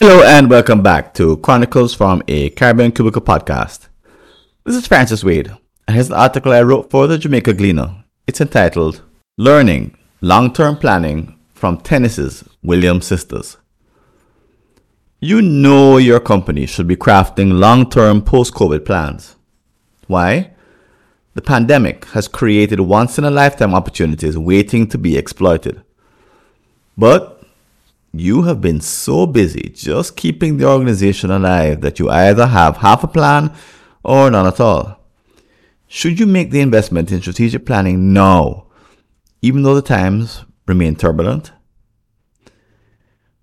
Hello and welcome back to Chronicles from a Caribbean Cubicle podcast. This is Francis Wade, and here's an article I wrote for the Jamaica Gleaner. It's entitled Learning Long Term Planning from Tennis's Williams Sisters. You know your company should be crafting long term post COVID plans. Why? The pandemic has created once in a lifetime opportunities waiting to be exploited. But you have been so busy just keeping the organization alive that you either have half a plan or none at all. Should you make the investment in strategic planning now, even though the times remain turbulent?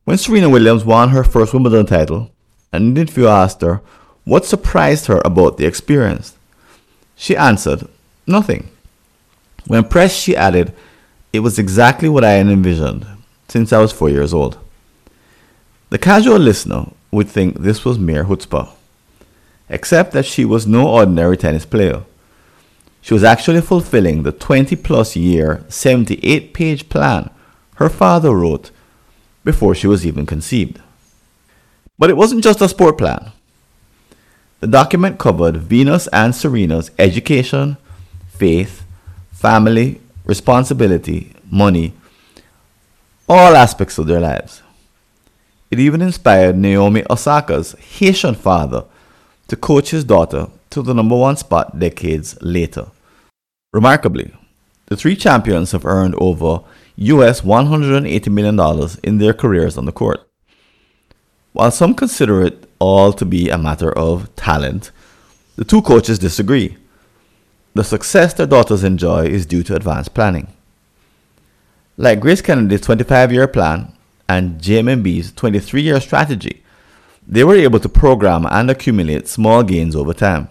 When Serena Williams won her first Wimbledon title, an interviewer asked her what surprised her about the experience. She answered, Nothing. When pressed, she added, It was exactly what I had envisioned since I was four years old. The casual listener would think this was mere chutzpah, except that she was no ordinary tennis player. She was actually fulfilling the 20 plus year, 78 page plan her father wrote before she was even conceived. But it wasn't just a sport plan. The document covered Venus and Serena's education, faith, family, responsibility, money, all aspects of their lives. It even inspired Naomi Osaka's Haitian father to coach his daughter to the number one spot decades later. Remarkably, the three champions have earned over US $180 million in their careers on the court. While some consider it all to be a matter of talent, the two coaches disagree. The success their daughters enjoy is due to advanced planning. Like Grace Kennedy's 25 year plan and JMB's 23 year strategy, they were able to program and accumulate small gains over time.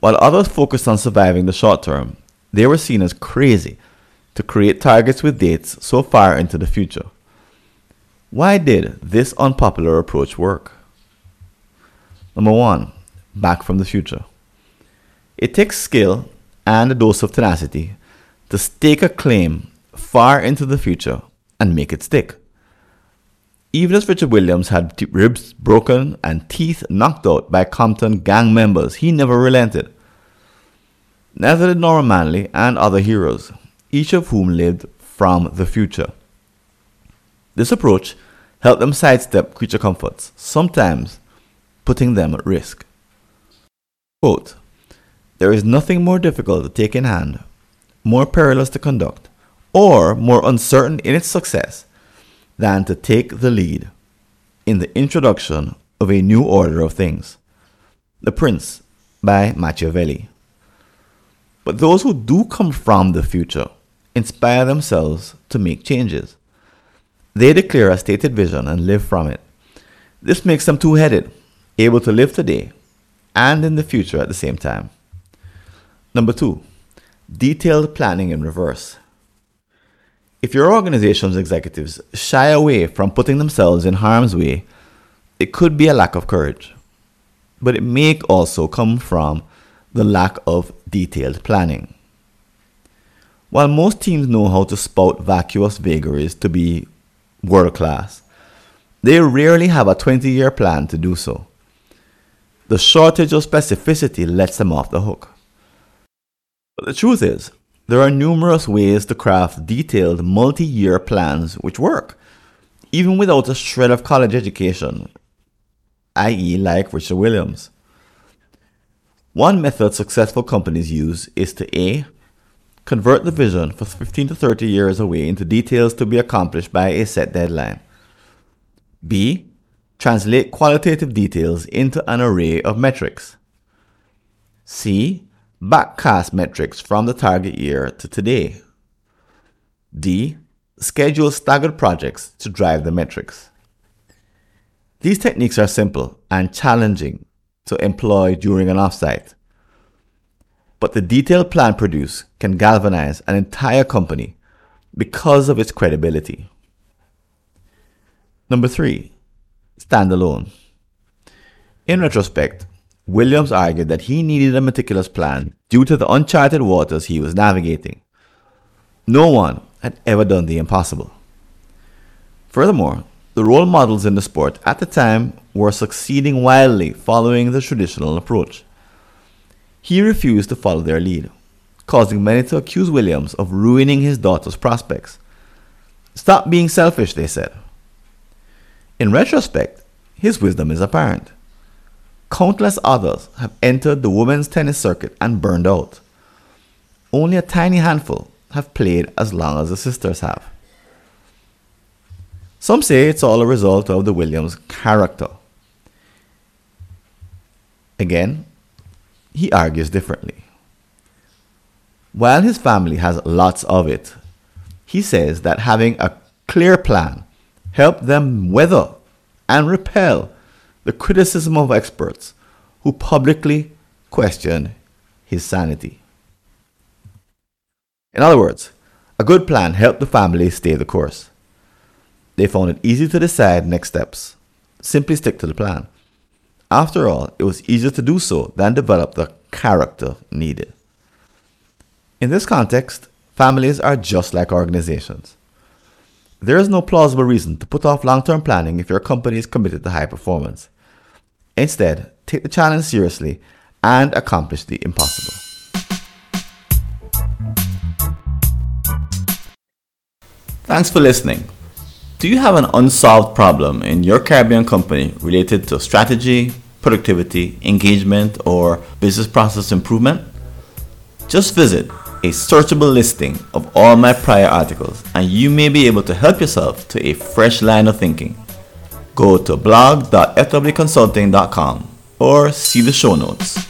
While others focused on surviving the short term, they were seen as crazy to create targets with dates so far into the future. Why did this unpopular approach work? Number one, back from the future. It takes skill and a dose of tenacity to stake a claim far into the future and make it stick. Even as Richard Williams had ribs broken and teeth knocked out by Compton gang members, he never relented. Neither did Norman Manley and other heroes, each of whom lived from the future. This approach helped them sidestep creature comforts, sometimes putting them at risk. Quote, there is nothing more difficult to take in hand, more perilous to conduct, or more uncertain in its success than to take the lead in the introduction of a new order of things. The Prince by Machiavelli. But those who do come from the future inspire themselves to make changes. They declare a stated vision and live from it. This makes them two headed, able to live today and in the future at the same time. Number two, detailed planning in reverse. If your organization's executives shy away from putting themselves in harm's way, it could be a lack of courage. But it may also come from the lack of detailed planning. While most teams know how to spout vacuous vagaries to be world class, they rarely have a 20 year plan to do so. The shortage of specificity lets them off the hook. But the truth is, there are numerous ways to craft detailed multi year plans which work, even without a shred of college education, i.e., like Richard Williams. One method successful companies use is to A. Convert the vision for 15 to 30 years away into details to be accomplished by a set deadline. B. Translate qualitative details into an array of metrics. C backcast metrics from the target year to today. D. Schedule staggered projects to drive the metrics. These techniques are simple and challenging to employ during an offsite, but the detailed plan produced can galvanize an entire company because of its credibility. Number three, standalone. In retrospect, Williams argued that he needed a meticulous plan due to the uncharted waters he was navigating. No one had ever done the impossible. Furthermore, the role models in the sport at the time were succeeding wildly following the traditional approach. He refused to follow their lead, causing many to accuse Williams of ruining his daughter's prospects. Stop being selfish, they said. In retrospect, his wisdom is apparent. Countless others have entered the women's tennis circuit and burned out. Only a tiny handful have played as long as the sisters have. Some say it's all a result of the Williams character. Again, he argues differently. While his family has lots of it, he says that having a clear plan helped them weather and repel the criticism of experts who publicly question his sanity. In other words, a good plan helped the family stay the course. They found it easy to decide next steps. Simply stick to the plan. After all, it was easier to do so than develop the character needed. In this context, families are just like organizations. There is no plausible reason to put off long term planning if your company is committed to high performance. Instead, take the challenge seriously and accomplish the impossible. Thanks for listening. Do you have an unsolved problem in your Caribbean company related to strategy, productivity, engagement, or business process improvement? Just visit a searchable listing of all my prior articles and you may be able to help yourself to a fresh line of thinking. Go to blog.fwconsulting.com or see the show notes.